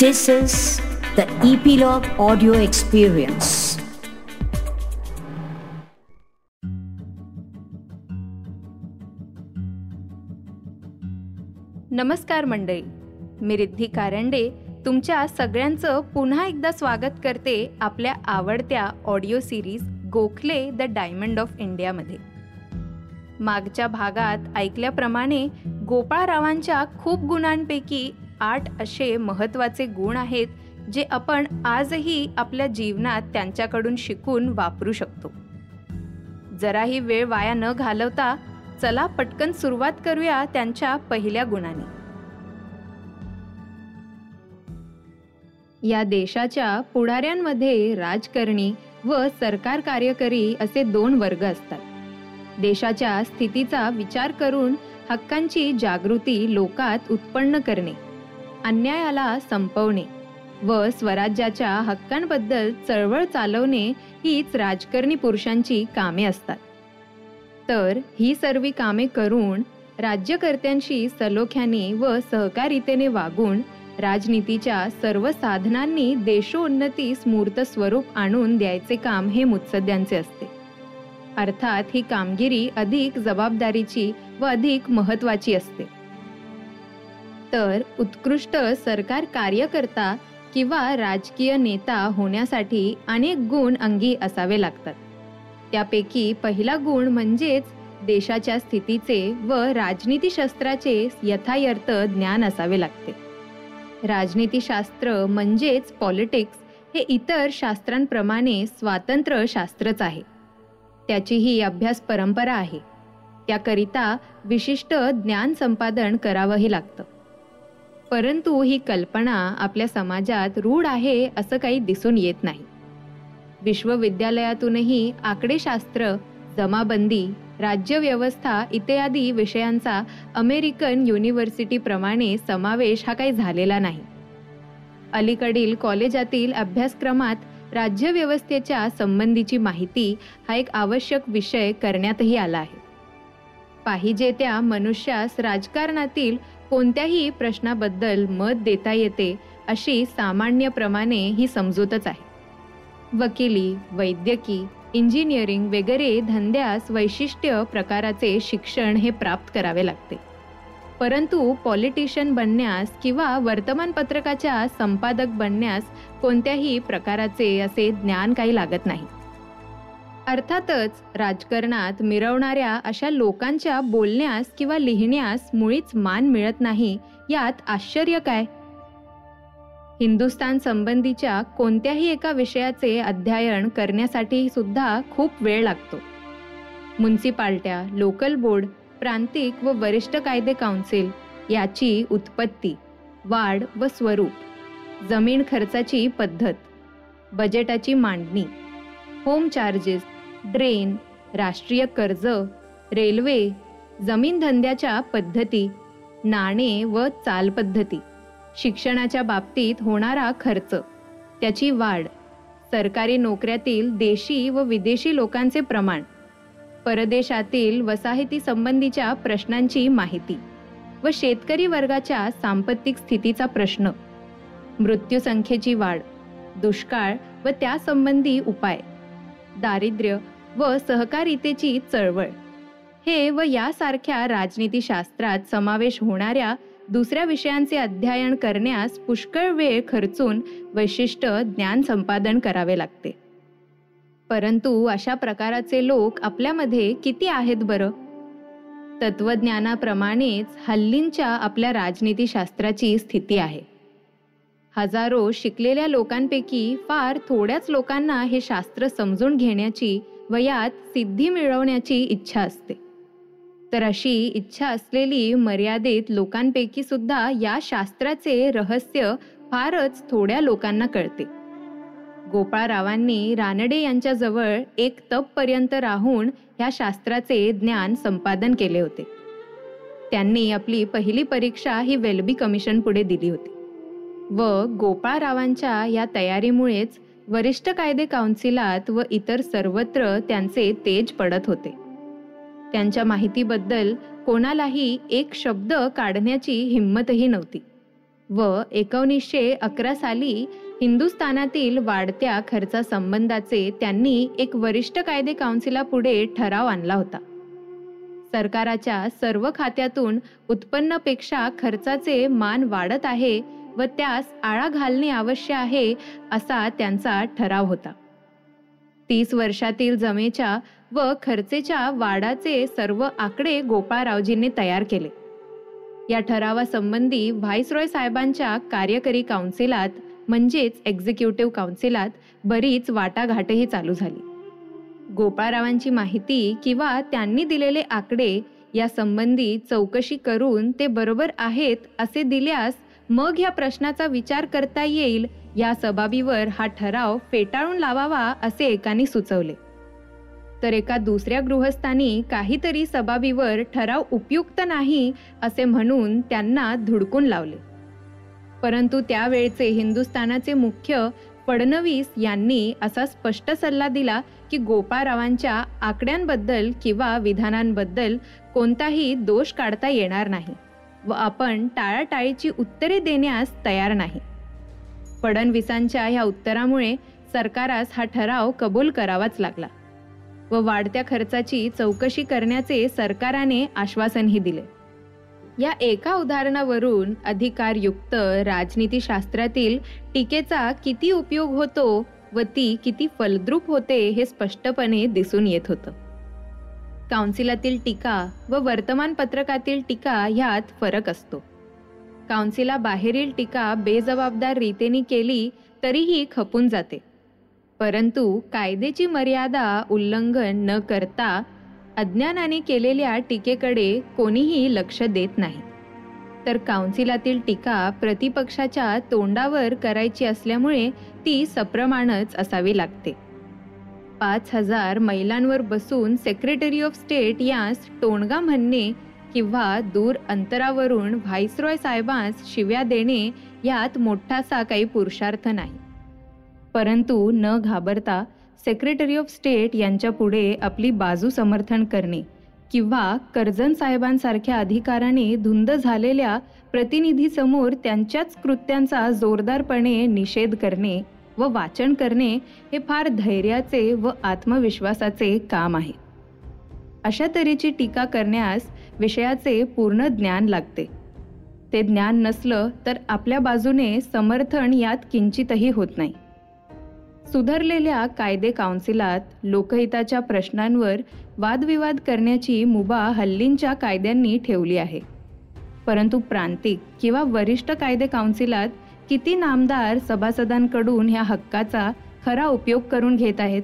This is the Epilogue Audio Experience. नमस्कार मंडळी मी रिद्धी कारंडे तुमच्या सगळ्यांचं पुन्हा एकदा स्वागत करते आपल्या आवडत्या audio series Gokhale the diamond of इंडियामध्ये मागच्या भागात ऐकल्याप्रमाणे गोपाळरावांच्या खूप गुणांपैकी आठ असे महत्त्वाचे गुण आहेत जे आपण आजही आपल्या जीवनात त्यांच्याकडून शिकून वापरू शकतो. जराही वेळ वाया न घालवता चला पटकन सुरुवात करूया त्यांच्या पहिल्या गुणाने. या देशाच्या पुढाऱ्यांमध्ये राजकारणी व सरकार कार्यकरी असे दोन वर्ग असतात. देशाच्या स्थितीचा विचार करून हक्कांची जागृती लोकात उत्पन्न करणे. अन्यायाला संपवणे व स्वराज्याच्या हक्कांबद्दल चळवळ चालवणे हीच राजकारणी पुरुषांची कामे असतात. तर ही सर्व कामे करून राज्यकर्त्यांशी सलोख्याने व सहकारितेने वागून राजनीतीच्या सर्व साधनांनी देशोन्नती मूर्त स्वरूप आणून द्यायचे काम हे मुत्सद्यांचे असते. अर्थात ही कामगिरी अधिक जबाबदारीची व अधिक महत्वाची असते. तर उत्कृष्ट सरकार कार्यकर्ता किंवा राजकीय नेता होण्यासाठी अनेक गुण अंगी असावे लागतात. त्यापैकी पहिला गुण म्हणजेच देशाच्या स्थितीचे व राजनीतीशास्त्राचे यथायर्थ ज्ञान असावे लागते. राजनीतीशास्त्र म्हणजेच पॉलिटिक्स हे इतर शास्त्रांप्रमाणे स्वातंत्र्य शास्त्रच आहे. त्याची ही अभ्यास परंपरा आहे. त्याकरिता विशिष्ट ज्ञान संपादन करावंही लागतं. परंतु ही कल्पना आपल्या समाजात रूढ आहे असं काही दिसून येत नाही. विश्वविद्यालयातूनही आकडेशास्त्र जमाबंदी राज्यव्यवस्था इत्यादी विषयांचा अमेरिकन युनिव्हर्सिटीप्रमाणे समावेश हा काही झालेला नाही. अलीकडील कॉलेजातील अभ्यासक्रमात राज्यव्यवस्थेच्या संबंधीची माहिती हा एक आवश्यक विषय करण्यातही आला आहे. पाहिजे त्या मनुष्यास राजकारणातील कोणत्याही प्रश्नाबद्दल मत देता येते अशी सामान्यप्रमाणे ही समजूतच आहे. वकिली वैद्यकी इंजिनिअरिंग वगैरे धंद्यास वैशिष्ट्य प्रकाराचे शिक्षण हे प्राप्त करावे लागते. परंतु पॉलिटिशियन बनण्यास किंवा वर्तमानपत्रकाच्या संपादक बनण्यास कोणत्याही प्रकाराचे असे ज्ञान काही लागत नाही. अर्थातच राजकारणात मिरवणाऱ्या अशा लोकांच्या बोलण्यास किंवा लिहिण्यास मुळीच मान मिळत नाही. यात आश्चर्य काय? हिंदुस्तान संबंधीच्या कोणत्याही एका विषयाचे अध्ययन करण्यासाठी सुद्धा खूप वेळ लागतो. म्युन्सिपाल्ट्या लोकल बोर्ड प्रांतिक व वरिष्ठ कायदे काउन्सिल याची उत्पत्ती वाढ व स्वरूप जमीन खर्चाची पद्धत बजेटाची मांडणी होम चार्जेस ड्रेन राष्ट्रीय कर्ज रेल्वे जमीन धंद्याच्या पद्धती नाणे व चालपद्धती शिक्षणाच्या बाबतीत होणारा खर्च. त्याची वाढ. सरकारी नोकऱ्यातील देशी व विदेशी लोकांचे प्रमाण. परदेशातील वसाहती संबंधीच्या प्रश्नांची माहिती व शेतकरी वर्गाच्या सांपत्तिक स्थितीचा प्रश्न. मृत्यूसंख्येची वाढ दुष्काळ व त्यासंबंधी उपाय. दारिद्र्य व सहकारितेची चळवळ. हे व यासारख्या राजनीतीशास्त्रात समावेश होणाऱ्या दुसऱ्या विषयांचे अध्ययन करण्यास पुष्कळ वेळ खर्चून वैशिष्ट्य ज्ञान संपादन करावे लागते. परंतु अशा प्रकाराचे लोक आपल्यामध्ये किती आहेत बरं? तत्वज्ञानाप्रमाणेच हल्लींच्या आपल्या राजनीतीशास्त्राची स्थिती आहे. हजारो शिकलेल्या लोकांपैकी फार थोड्याच लोकांना हे शास्त्र समजून घेण्याची वयात सिद्धी मिळवण्याची इच्छा असते. तर अशी इच्छा असलेली मर्यादित लोकांपैकी सुद्धा या शास्त्राचे रहस्य फारच थोड्या लोकांना कळते. गोपाळरावांनी रानडे यांच्याजवळ एक तप पर्यंत राहून ह्या शास्त्राचे ज्ञान संपादन केले होते. त्यांनी आपली पहिली परीक्षा ही वेल्बी कमिशन पुढे दिली होती. व गोपाळरावांच्या या तयारीमुळेच वरिष्ठ कायदे काउन्सिलात व इतर सर्वत्र त्यांचे तेज पडत होते. त्यांच्या माहितीबद्दल कोणालाही एक शब्द काढण्याची हिंमतही नव्हती. व एकोणीसशे अकरा साली हिंदुस्थानातील वाढत्या खर्चासंबंधाचे त्यांनी एक वरिष्ठ कायदे काउन्सिलापुढे ठराव आणला होता. सरकाराच्या सर्व खात्यातून उत्पन्नापेक्षा खर्चाचे मान वाढत आहे व त्यास आळा घालणे आवश्यक आहे असा त्यांचा ठराव होता. तीस वर्षातील जमेच्या व खर्चेच्या वाढाचे सर्व आकडे गोपाळरावजींनी तयार केले. या ठरावासंबंधी व्हाईसरॉय साहेबांच्या कार्यकारी काउन्सिलात म्हणजेच एक्झिक्युटिव्ह काउन्सिलात बरीच वाटाघाटही चालू झाली. गोपाळरावांची माहिती किंवा त्यांनी दिलेले आकडे या संबंधी चौकशी करून ते बरोबर आहेत असे दिल्यास मग या प्रश्नाचा विचार करता येईल या सबाबीवर हा ठराव फेटाळून लावावा असे एकाने सुचवले. तर एका दुसऱ्या गृहस्थांनी काहीतरी सबाबीवर ठराव उपयुक्त नाही असे म्हणून त्यांना धुडकून लावले. परंतु त्यावेळचे हिंदुस्थानाचे मुख्य फडणवीस यांनी असा स्पष्ट सल्ला दिला की गोपाळरावांच्या आकड्यांबद्दल किंवा विधानांबद्दल कोणताही दोष काढता येणार नाही. व आपण टाळाटाळीची उत्तरे देण्यास तयार नाही. फडणवीसांच्या ह्या उत्तरामुळे सरकारास हा ठराव कबूल करावाच लागला व वाढत्या खर्चाची चौकशी करण्याचे सरकाराने आश्वासनही दिले. या एका उदाहरणावरून अधिकारयुक्त राजनीतीशास्त्रातील टीकेचा किती उपयोग होतो व ती किती फलद्रूप होते हे स्पष्टपणे दिसून येत होतं. काउन्सिलातील टीका व वर्तमानपत्रकातील टीका ह्यात फरक असतो. काउन्सिला बाहेरील टीका बेजबाबदार रीतीने केली तरीही खपून जाते. परंतु कायद्याची मर्यादा उल्लंघन न करता अज्ञानाने केलेल्या टीकेकडे कोणीही लक्ष देत नाही. तर काउन्सिलातील टीका प्रतिपक्षाच्या तोंडावर करायची असल्यामुळे ती सप्रमाणच असावी लागते. पाच हजार महिलांवर बसून सेक्रेटरी ऑफ स्टेट यास टोणगा म्हणणे किंवा दूर अंतरावरून व्हाईसरॉय साहेबांस शिव्या देणे यात मोठासा काही पुरुषार्थ नाही. परंतु न घाबरता सेक्रेटरी ऑफ स्टेट यांच्या पुढे आपली बाजू समर्थन करणे किंवा कर्जन साहेबांसारख्या अधिकाराने धुंद झालेल्या प्रतिनिधीसमोर त्यांच्याच कृत्यांचा जोरदारपणे निषेध करणे व वाचन करणे हे फार धैर्याचे व आत्मविश्वासाचे काम आहे. अशा तऱ्हेची टीका करण्यास विषयाचे पूर्ण ज्ञान लागते. ते ज्ञान नसलं तर आपल्या बाजूने समर्थन यात किंचितही होत नाही. सुधारलेल्या कायदे काउन्सिलात लोकहिताच्या प्रश्नांवर वादविवाद करण्याची मुभा हल्लींच्या कायद्यांनी ठेवली आहे. परंतु प्रांतिक किंवा वरिष्ठ कायदे काउन्सिलात किती नामदार सभासदांकडून ह्या हक्काचा खरा उपयोग करून घेत आहेत?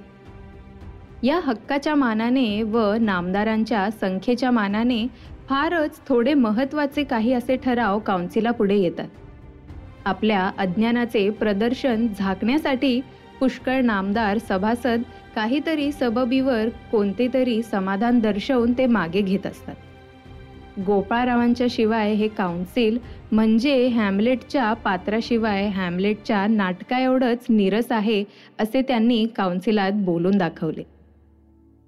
या हक्काच्या मानाने व नामदारांच्या संख्येच्या मानाने फारच थोडे महत्त्वाचे काही असे ठराव काउन्सिलापुढे येतात. आपल्या अज्ञानाचे प्रदर्शन झाकण्यासाठी पुष्कळ नामदार सभासद काहीतरी सबबीवर कोणते तरी समाधान दर्शवून ते मागे घेत असतात. गोपाळरावांच्या शिवाय हे काउन्सिल म्हणजे हॅमलेटच्या पात्राशिवाय हॅमलेटच्या नाटकाएवढंच नीरस निरस आहे असे त्यांनी काउन्सिलात बोलून दाखवले.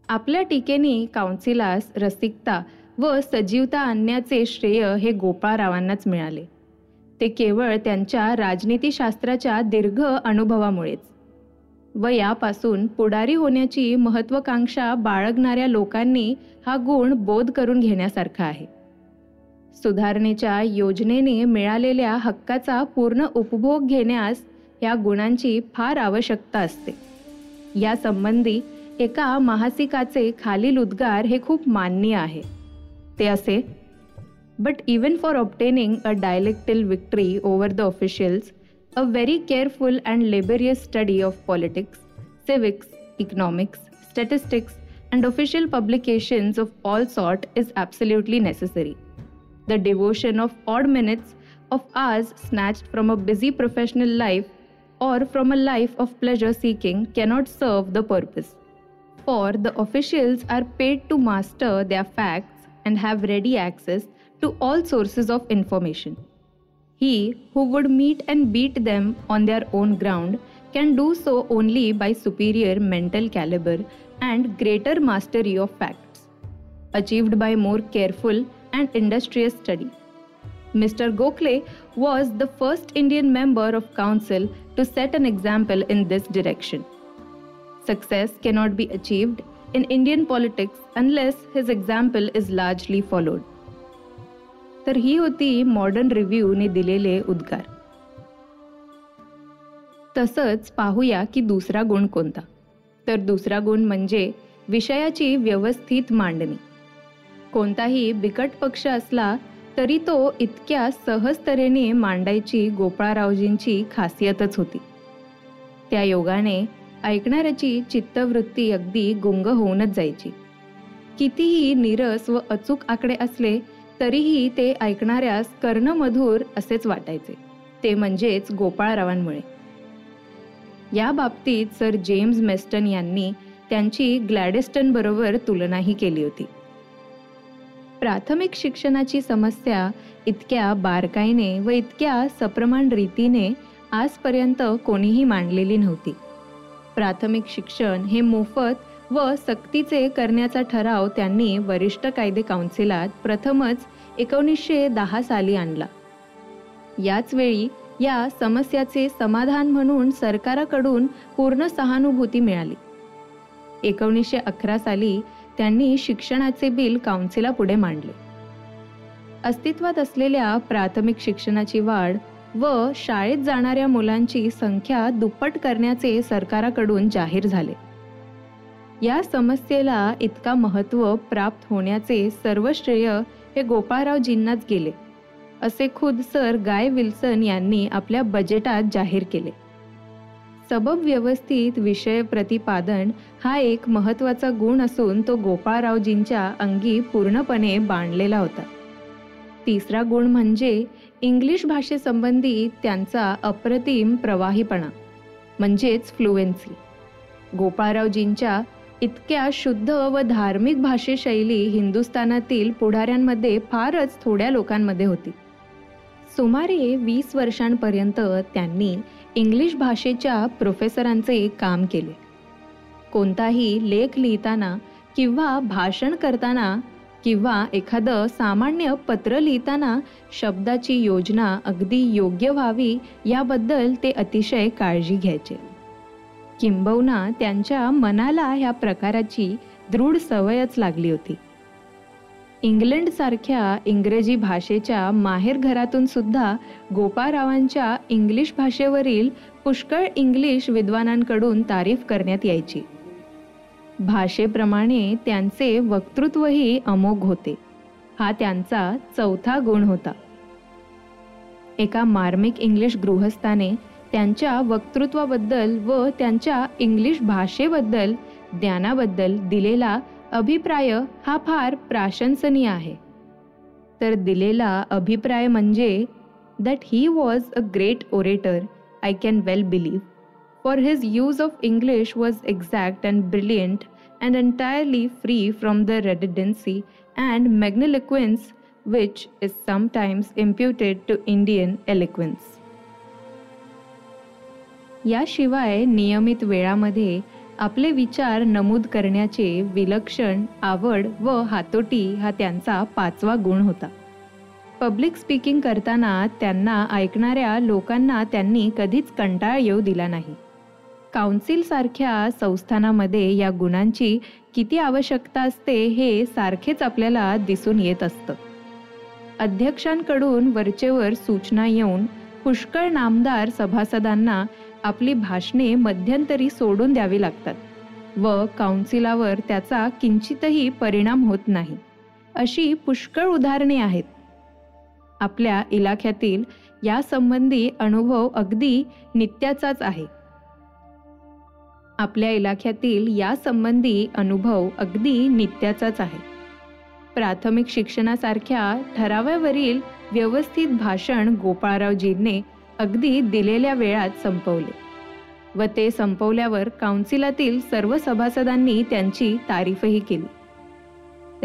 आपल्या टीकेने काउन्सिलास रसिकता व सजीवता आणण्याचे श्रेय हे गोपाळरावांनाच मिळाले. ते केवळ त्यांच्या राजनीतीशास्त्राच्या दीर्घ अनुभवामुळेच. व यापासून पुढारी होण्याची महत्त्वाकांक्षा बाळगणाऱ्या लोकांनी हा गुण बोध करून घेण्यासारखा आहे. सुधारणेच्या योजनेने मिळालेल्या हक्काचा पूर्ण उपभोग घेण्यास या गुणांची फार आवश्यकता असते. यासंबंधी एका महासिकाचे खालील उद्गार हे खूप मान्य आहे. ते असे but even for obtaining a dialectical victory over the officials a very careful and laborious study of politics civics economics statistics and official publications of all sort is absolutely necessary The devotion of odd minutes of hours snatched from a busy professional life or from a life of pleasure seeking cannot serve the purpose. For the officials are paid to master their facts and have ready access to all sources of information. He who would meet and beat them on their own ground can do so only by superior mental caliber and greater mastery of facts, achieved by more careful and industrious study. Mr. Gokhale was the first Indian member of council to set an example in this direction. Success cannot be achieved in Indian politics unless his example is largely followed. तर ही होती modern रिव्ह्यूने दिलेले उद्गार तसंच पाहूया की दुसरा गुण कोणता तर दुसरा गुण म्हणजे विषयाची व्यवस्थित मांडणी कोणताही बिकट पक्ष असला तरी तो इतक्या सहज तऱ्हेने मांडायची गोपाळरावजींची खासियतच होती. त्या योगाने ऐकणाऱ्याची चित्तवृत्ती अगदी गुंग होऊनच जायची. कितीही नीरस व अचूक आकडे असले तरीही ते ऐकणाऱ्यास कर्णमधूर असेच वाटायचे. ते म्हणजेच गोपाळरावांमुळे. या बाबतीत सर जेम्स मेस्टन यांनी त्यांची ग्लॅडेस्टन बरोबर तुलनाही केली होती. प्राथमिक शिक्षणाची समस्या इतक्या बारकाईने व इतक्या सप्रमाण रीतीने आजपर्यंत कोणीही मांडलेली नव्हती. प्राथमिक शिक्षण हे मोफत व सक्तीचे करण्याचा ठराव त्यांनी वरिष्ठ कायदे काउन्सिलात प्रथमच एकोणीसशे दहा साली आणला. याच वेळी या समस्याचे समाधान म्हणून सरकाराकडून पूर्ण सहानुभूती मिळाली. एकोणीसशे अकरा साली त्यांनी शिक्षणाचे बिल काउन्सिलापुढे मांडले. अस्तित्वात असलेल्या प्राथमिक शिक्षणाची वाढ व शाळेत जाणाऱ्या मुलांची संख्या दुप्पट करण्याचे सरकाराकडून जाहीर झाले. या समस्येला इतका महत्त्व प्राप्त होण्याचे सर्व श्रेय हे गोपाळरावजींनाच गेले असे खुद सर गाय विल्सन यांनी आपल्या बजेटात जाहीर केले. सबब व्यवस्थित विषय प्रतिपादन हा एक महत्त्वाचा गुण असून तो गोपाळरावजींच्या अंगी पूर्णपणे बांधलेला होता. तिसरा गुण म्हणजे इंग्लिश भाषेसंबंधी त्यांचा अप्रतिम प्रवाहीपणा म्हणजेच फ्लुएन्सी गोपाळरावजींच्या इतक्या शुद्ध व धार्मिक भाषेशैली हिंदुस्थानातील पुढाऱ्यांमध्ये फारच थोड्या लोकांमध्ये होती. सुमारे वीस वर्षांपर्यंत त्यांनी इंग्लिश भाषेच्या प्रोफेसरांचे काम केले. कोणताही लेख लिहिताना किंवा भाषण करताना किंवा एखादं सामान्य पत्र लिहिताना शब्दाची योजना अगदी योग्य व्हावी याबद्दल ते अतिशय काळजी घ्यायचे. किंबहुना त्यांच्या मनाला ह्या प्रकाराची दृढ सवयच लागली होती. इंग्लंडसारख्या इंग्रजी भाषेच्या माहेर घरातून सुद्धा गोपारावांच्या इंग्लिश भाषेवरील पुष्कळ इंग्लिश विद्वानांकडून तारीफ करण्यात यायची. भाषेप्रमाणे त्यांचे वक्तृत्वही अमोघ होते. हा त्यांचा चौथा गुण होता. एका मार्मिक इंग्लिश गृहस्थाने त्यांच्या वक्तृत्वाबद्दल व त्यांच्या इंग्लिश भाषेबद्दल ज्ञानाबद्दल दिलेला अभिप्राय हा फार प्राशंसनीय आहे. तर दिलेला अभिप्राय म्हणजे that he was a great orator I can well believe for his use of English was exact and brilliant and entirely free from the redundancy and magniloquence which is sometimes imputed to Indian eloquence याशिवाय नियमित वेळामध्ये आपले विचार नमूद करण्याचे विलक्षण आवड व हातोटी हा त्यांचा पाचवा गुण होता. पब्लिक स्पीकिंग करताना त्यांना ऐकणाऱ्या लोकांना त्यांनी कधीच कंटाळ येऊ दिला नाही. काउन्सिलसारख्या संस्थानामध्ये या गुणांची किती आवश्यकता असते हे सारखेच आपल्याला दिसून येत असतं. अध्यक्षांकडून वरचेवर सूचना येऊन पुष्कळ नामदार सभासदांना आपली भाषणे मध्यंतरी सोडून द्यावी लागतात व काउन्सिलावर त्याचा किंचितही परिणाम होत नाही. अशी पुष्कळ उदाहरणे आहेत. आपल्या इलाख्यातील या संबंधी अनुभव अगदी नित्याचाच आहे. आपल्या इलाख्यातील या संबंधी अनुभव अगदी नित्याचाच आहे. प्राथमिक शिक्षणासारख्या ठरावावरील व्यवस्थित भाषण गोपाळरावजींनी अगदी दिलेल्या वेळात संपवले. व ते संपवल्यावर काउन्सिलातील सर्व सभासदांनी त्यांची तारीफही केली.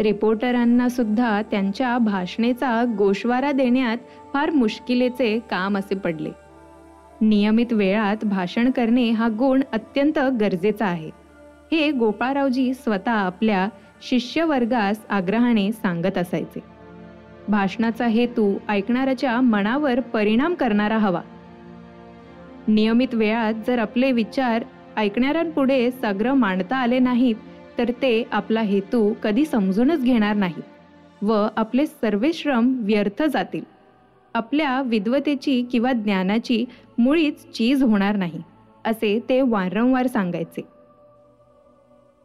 रिपोर्टरांना सुद्धा त्यांच्या भाषणेचा गोषवारा देण्यात फार मुश्किलेचे काम असे पडले. नियमित वेळात भाषण करणे हा गुण अत्यंत गरजेचा आहे. हे गोपाळरावजी स्वतः आपल्या शिष्यवर्गास आग्रहाने सांगत असायचे. भाषणाचा हेतू ऐकणाऱ्याच्या मनावर परिणाम करणारा हवा. नियमित वेळात जर आपले विचार ऐकणाऱ्यांपुढे सग्र मांडता आले नाहीत तर ते आपला हेतू कधी समजूनच घेणार नाहीत व आपले सर्व श्रम व्यर्थ जातील. आपल्या विद्वतेची किंवा ज्ञानाची मुळीच चीज होणार नाही असे ते वारंवार सांगायचे.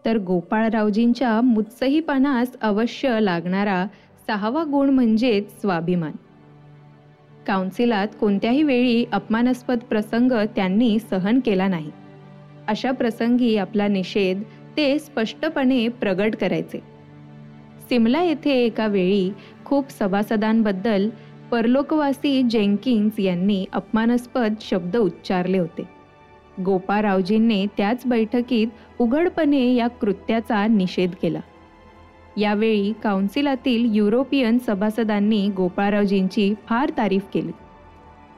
तर गोपाळरावजींच्या मुत्सहीपणास अवश्य लागणारा सहावा गुण म्हणजेच स्वाभिमान. काउन्सिलात कोणत्याही वेळी अपमानास्पद प्रसंग त्यांनी सहन केला नाही. अशा प्रसंगी आपला निषेध ते स्पष्टपणे प्रगट करायचे. सिमला येथे एका वेळी खूप सभासदांबद्दल परलोकवासी जेंकिन्स यांनी अपमानास्पद शब्द उच्चारले होते. गोपारावजींनी त्याच बैठकीत उघडपणे या कृत्याचा निषेध केला. यावेळी काउन्सिलातील युरोपियन सभासदांनी गोपाळरावजींची फार तारीफ केली.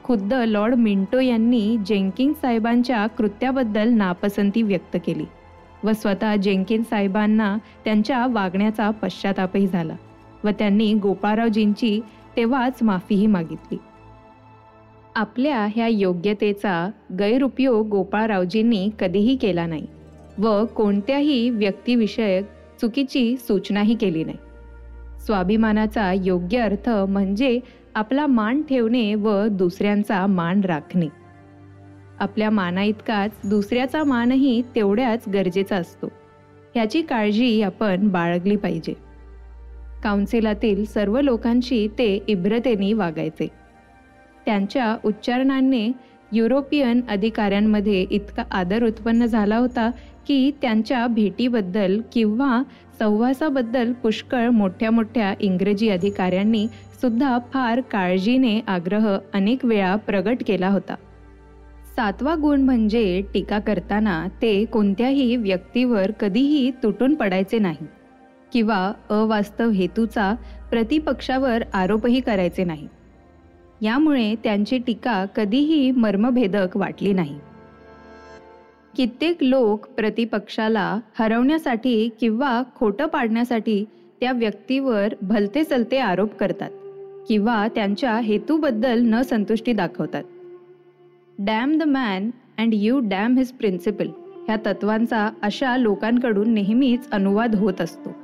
खुद्द लॉर्ड मिंटो यांनी जेंकिंग साहेबांच्या कृत्याबद्दल नापसंती व्यक्त केली व स्वतः जेंकिन साहेबांना त्यांच्या वागण्याचा पश्चातापही झाला व त्यांनी गोपाळरावजींची तेव्हाच माफीही मागितली. आपल्या ह्या योग्यतेचा गैरउपयोग गोपाळरावजींनी कधीही केला नाही व कोणत्याही व्यक्तिविषयक चुकीची सूचनाही केली नाही. स्वाभिमानाचा योग्य अर्थ म्हणजे आपला मान ठेवणे व दुसऱ्यांचा मान राखणे. आपल्या माना इतकाच दुसऱ्याचा मानही तेवढ्याच गरजेचा असतो. ह्याची काळजी आपण बाळगली पाहिजे. काउन्सिलातील सर्व लोकांशी ते इब्रतेने वागायचे. त्यांच्या उच्चारणांनी युरोपियन अधिकाऱ्यांमध्ये इतका आदर उत्पन्न झाला होता की त्यांच्या भेटीबद्दल किंवा सहवासाबद्दल पुष्कळ मोठ्या मोठ्या इंग्रजी अधिकाऱ्यांनी सुद्धा फार काळजीने आग्रह अनेक वेळा प्रगट केला होता. सातवा गुण म्हणजे टीका करताना ते कोणत्याही व्यक्तीवर कधीही तुटून पडायचे नाही किंवा अवास्तव हेतूचा प्रतिपक्षावर आरोपही करायचे नाही. यामुळे त्यांची टीका कधीही मर्मभेदक वाटली नाही. कित्येक लोक प्रतिपक्षाला हरवण्यासाठी किंवा खोटं पाडण्यासाठी त्या व्यक्तीवर भलते चलते आरोप करतात किंवा त्यांच्या हेतूबद्दल न संतुष्टी दाखवतात. Damn the man and you damn his principle ह्या तत्वांचा अशा लोकांकडून नेहमीच अनुवाद होत असतो.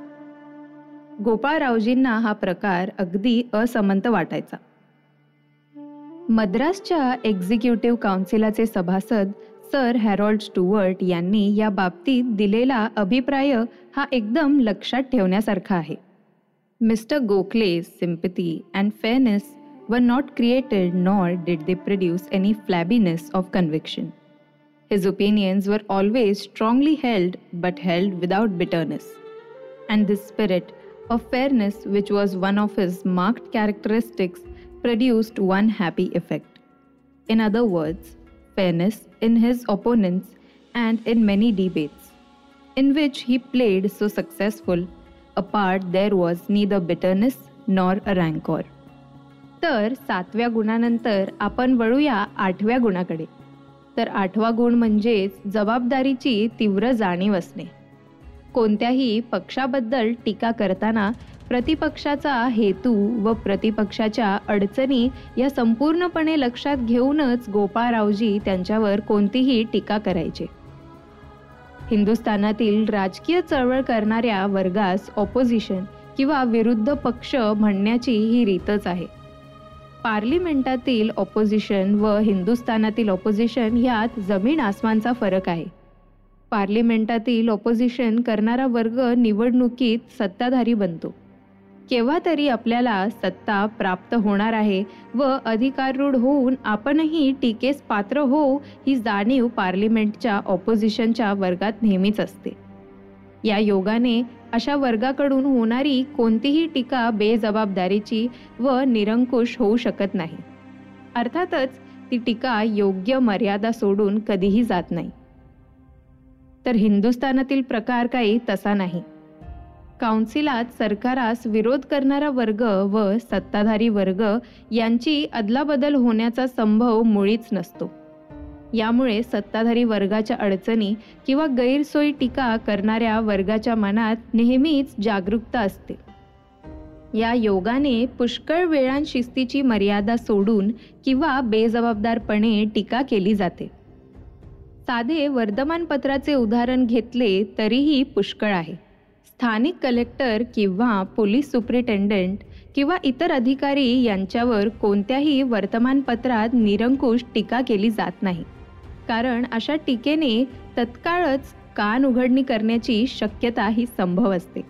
गोपाळरावजींना हा प्रकार अगदी असमंत वाटायचा. मद्रासच्या एक्झिक्युटिव्ह काउन्सिलाचे सभासद सर हॅरॉल्ड स्टुअर्ट यांनी या बाबतीत दिलेला अभिप्राय हा एकदम लक्षात ठेवण्यासारखा आहे. Mister Gokhale sympathy and fairness were not created nor did they produce any flabbiness of conviction his opinions were always strongly held but held without bitterness and this spirit of fairness which was one of his marked characteristics produced one happy effect. In other words, fairness in his opponents and in many debates, in which he played so successful a part there was neither bitterness nor a rancor. तर सातव्या गुणानंतर आपण वळूया आठव्या गुणाकडे तर आठवा गुण म्हणजेच जबाबदारीची तीव्र जाणीव असणे कोणत्याही पक्षाबद्दल टीका करताना प्रतिपक्षाचा हेतू व प्रतिपक्षाच्या अडचणी या संपूर्णपणे लक्षात घेऊनच गोपाळरावजी त्यांच्यावर कोणतीही टीका करायचे. हिंदुस्थानातील राजकीय चळवळ करणाऱ्या वर्गास ऑपोजिशन किंवा विरुद्ध पक्ष म्हणण्याची ही रीतच आहे. पार्लिमेंटातील ऑपोजिशन व हिंदुस्थानातील ऑपोजिशन यात जमीन आसमानचा फरक आहे. पार्लिमेंटातील ऑपोजिशन करणारा वर्ग निवडणुकीत सत्ताधारी बनतो. केव्हा तरी आपल्याला सत्ता प्राप्त होणार आहे व अधिकाररूढ होऊन आपणही टीकेस पात्र होऊ ही जाणीव पार्लिमेंटच्या ऑपोजिशनच्या वर्गात नेहमीच असते. या योगाने अशा वर्गाकडून होणारी कोणतीही टीका बेजबाबदारीची व निरंकुश होऊ शकत नाही. अर्थातच ती टीका योग्य मर्यादा सोडून कधीही जात नाही. तर हिंदुस्थानातील प्रकार काही तसा नाही. काउन्सिलात सरकारास विरोध करणारा वर्ग व सत्ताधारी वर्ग यांची अदलाबदल होण्याचा संभव मुळीच नसतो. यामुळे सत्ताधारी वर्गाच्या अडचणी किंवा गैरसोयी टीका करणाऱ्या वर्गाच्या मनात नेहमीच जागरूकता असते. या योगाने पुष्कळ वेळान शिस्तीची मर्यादा सोडून किंवा बेजबाबदारपणे टीका केली जाते. साधे वर्तमानपत्राचे उदाहरण घेतले तरीही पुष्कळ आहे. स्थानिक कलेक्टर किंवा पोलीस सुप्रिटेंडंट किंवा इतर अधिकारी यांच्यावर कोणत्याही वर्तमानपत्रात निरंकुश टीका केली जात नाही. कारण अशा टीकेने तत्काळच कान उघडणी करण्याची शक्यता ही संभव असते.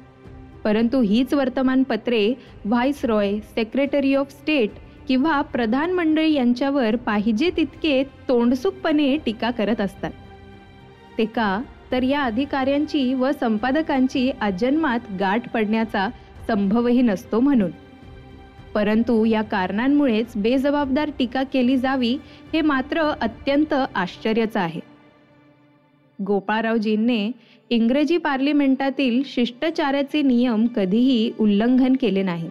परंतु हीच वर्तमानपत्रे viceroy secretary of state किंवा प्रधानमंडळी यांच्यावर पाहिजे तितके तोंडसुकपणे टीका करत असतात. ते का? तर या अधिकाऱ्यांची व संपादकांची अजन्मात गाठ पडण्याचा संभवही नसतो म्हणून. परंतु या कारणांमुळेच बेजबाबदार टीका केली जावी हे मात्र अत्यंत आश्चर्याचं आहे. गोपाळरावजींनी इंग्रजी पार्लिमेंटातील शिष्टाचाराचे नियम कधीही उल्लंघन केले नाही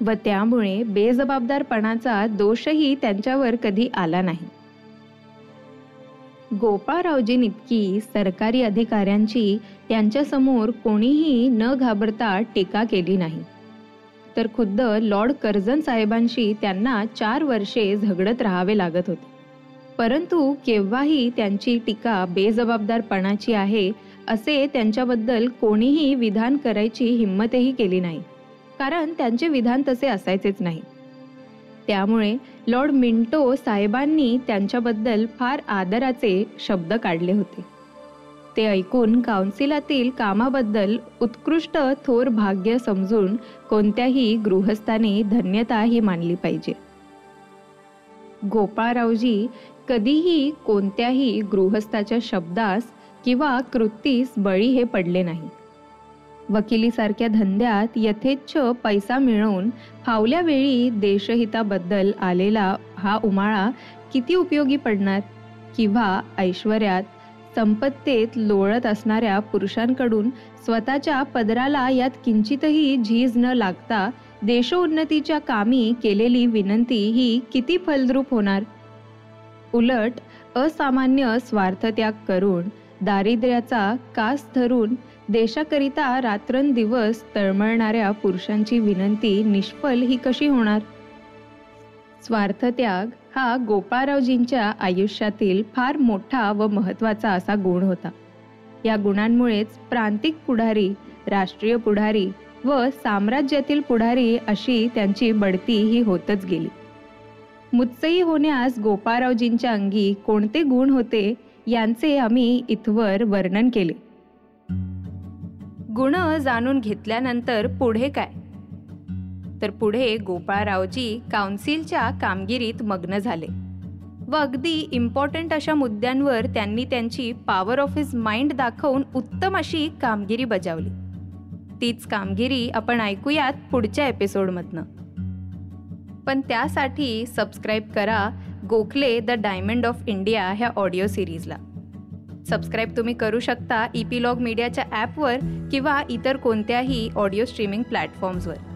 व त्यामुळे बेजबाबदारपणाचा दोषही त्यांच्यावर कधी आला नाही. गोपाळरावजींइतकी सरकारी अधिकाऱ्यांची त्यांच्यासमोर कोणीही न घाबरता टीका केली नाही. तर खुद्द लॉर्ड कर्जन साहेबांशी त्यांना चार वर्षे झगडत राहावे लागत होते. परंतु केव्हाही त्यांची टीका बेजबाबदारपणाची आहे असे त्यांच्याबद्दल कोणीही विधान करायची हिंमतही केली नाही. कारण त्यांचे विधान तसे असायचेच नाही. त्यामुळे लॉर्ड मिंटो साहेबांनी त्यांच्याबद्दल फार आदराचे शब्द काढले होते. ते ऐकून काउन्सिलातील कामाबद्दल उत्कृष्ट थोर भाग्य समजून कोणत्याही गृहस्थाने धन्यता ही मानली पाहिजे. गोपाळरावजी कधीही कोणत्याही गृहस्थाच्या शब्दास किंवा कृतीस बळी हे पडले नाही. वकिलीसारख्या धंद्यात यथेच्छ पैसा मिळवून फावल्या वेळी देशहिताबद्दल आलेला हा उमाळा किती उपयोगी पडणार? किंवा ऐश्वर्यात संपत्तेत लोळत असणाऱ्या पुरुषांकडून स्वतःच्या पदराला यात किंचितही झीज न लागता देशोन्नतीच्या कामी केलेली विनंती ही किती फलद्रूप होणार? उलट असामान्य स्वार्थत्याग करून दारिद्र्याचा कास धरून देशाकरिता रात्रंदिवस तळमळणाऱ्या पुरुषांची विनंती निष्फल ही कशी होणार? स्वार्थत्याग हा गोपाळरावजींच्या आयुष्यातील फार मोठा व महत्त्वाचा असा गुण होता. या गुणांमुळेच प्रांतिक पुढारी राष्ट्रीय पुढारी व साम्राज्यातील पुढारी अशी त्यांची बढती ही होतच गेली. मुत्सई होण्यास गोपाळरावजींच्या अंगी कोणते गुण होते यांचे आम्ही इथवर वर्णन केले. गुण जाणून घेतल्यानंतर पुढे काय? तर पुढे गोपाळरावजी काउन्सिलच्या कामगिरीत मग्न झाले. व अगदी इम्पॉर्टंट अशा मुद्द्यांवर त्यांनी त्यांची पॉवर ऑफ हिज माइंड दाखवून उत्तम अशी कामगिरी बजावली. तीच कामगिरी आपण ऐकूयात पुढच्या एपिसोडमधनं पण त्यासाठी सबस्क्राईब करा Gokhale the diamond of India ह्या ऑडिओ सिरीजला सबस्क्राईब तुम्ही करू शकता इपीलॉग मीडियाच्या ॲपवर किंवा इतर कोणत्याही ऑडिओ स्ट्रीमिंग प्लॅटफॉर्म्सवर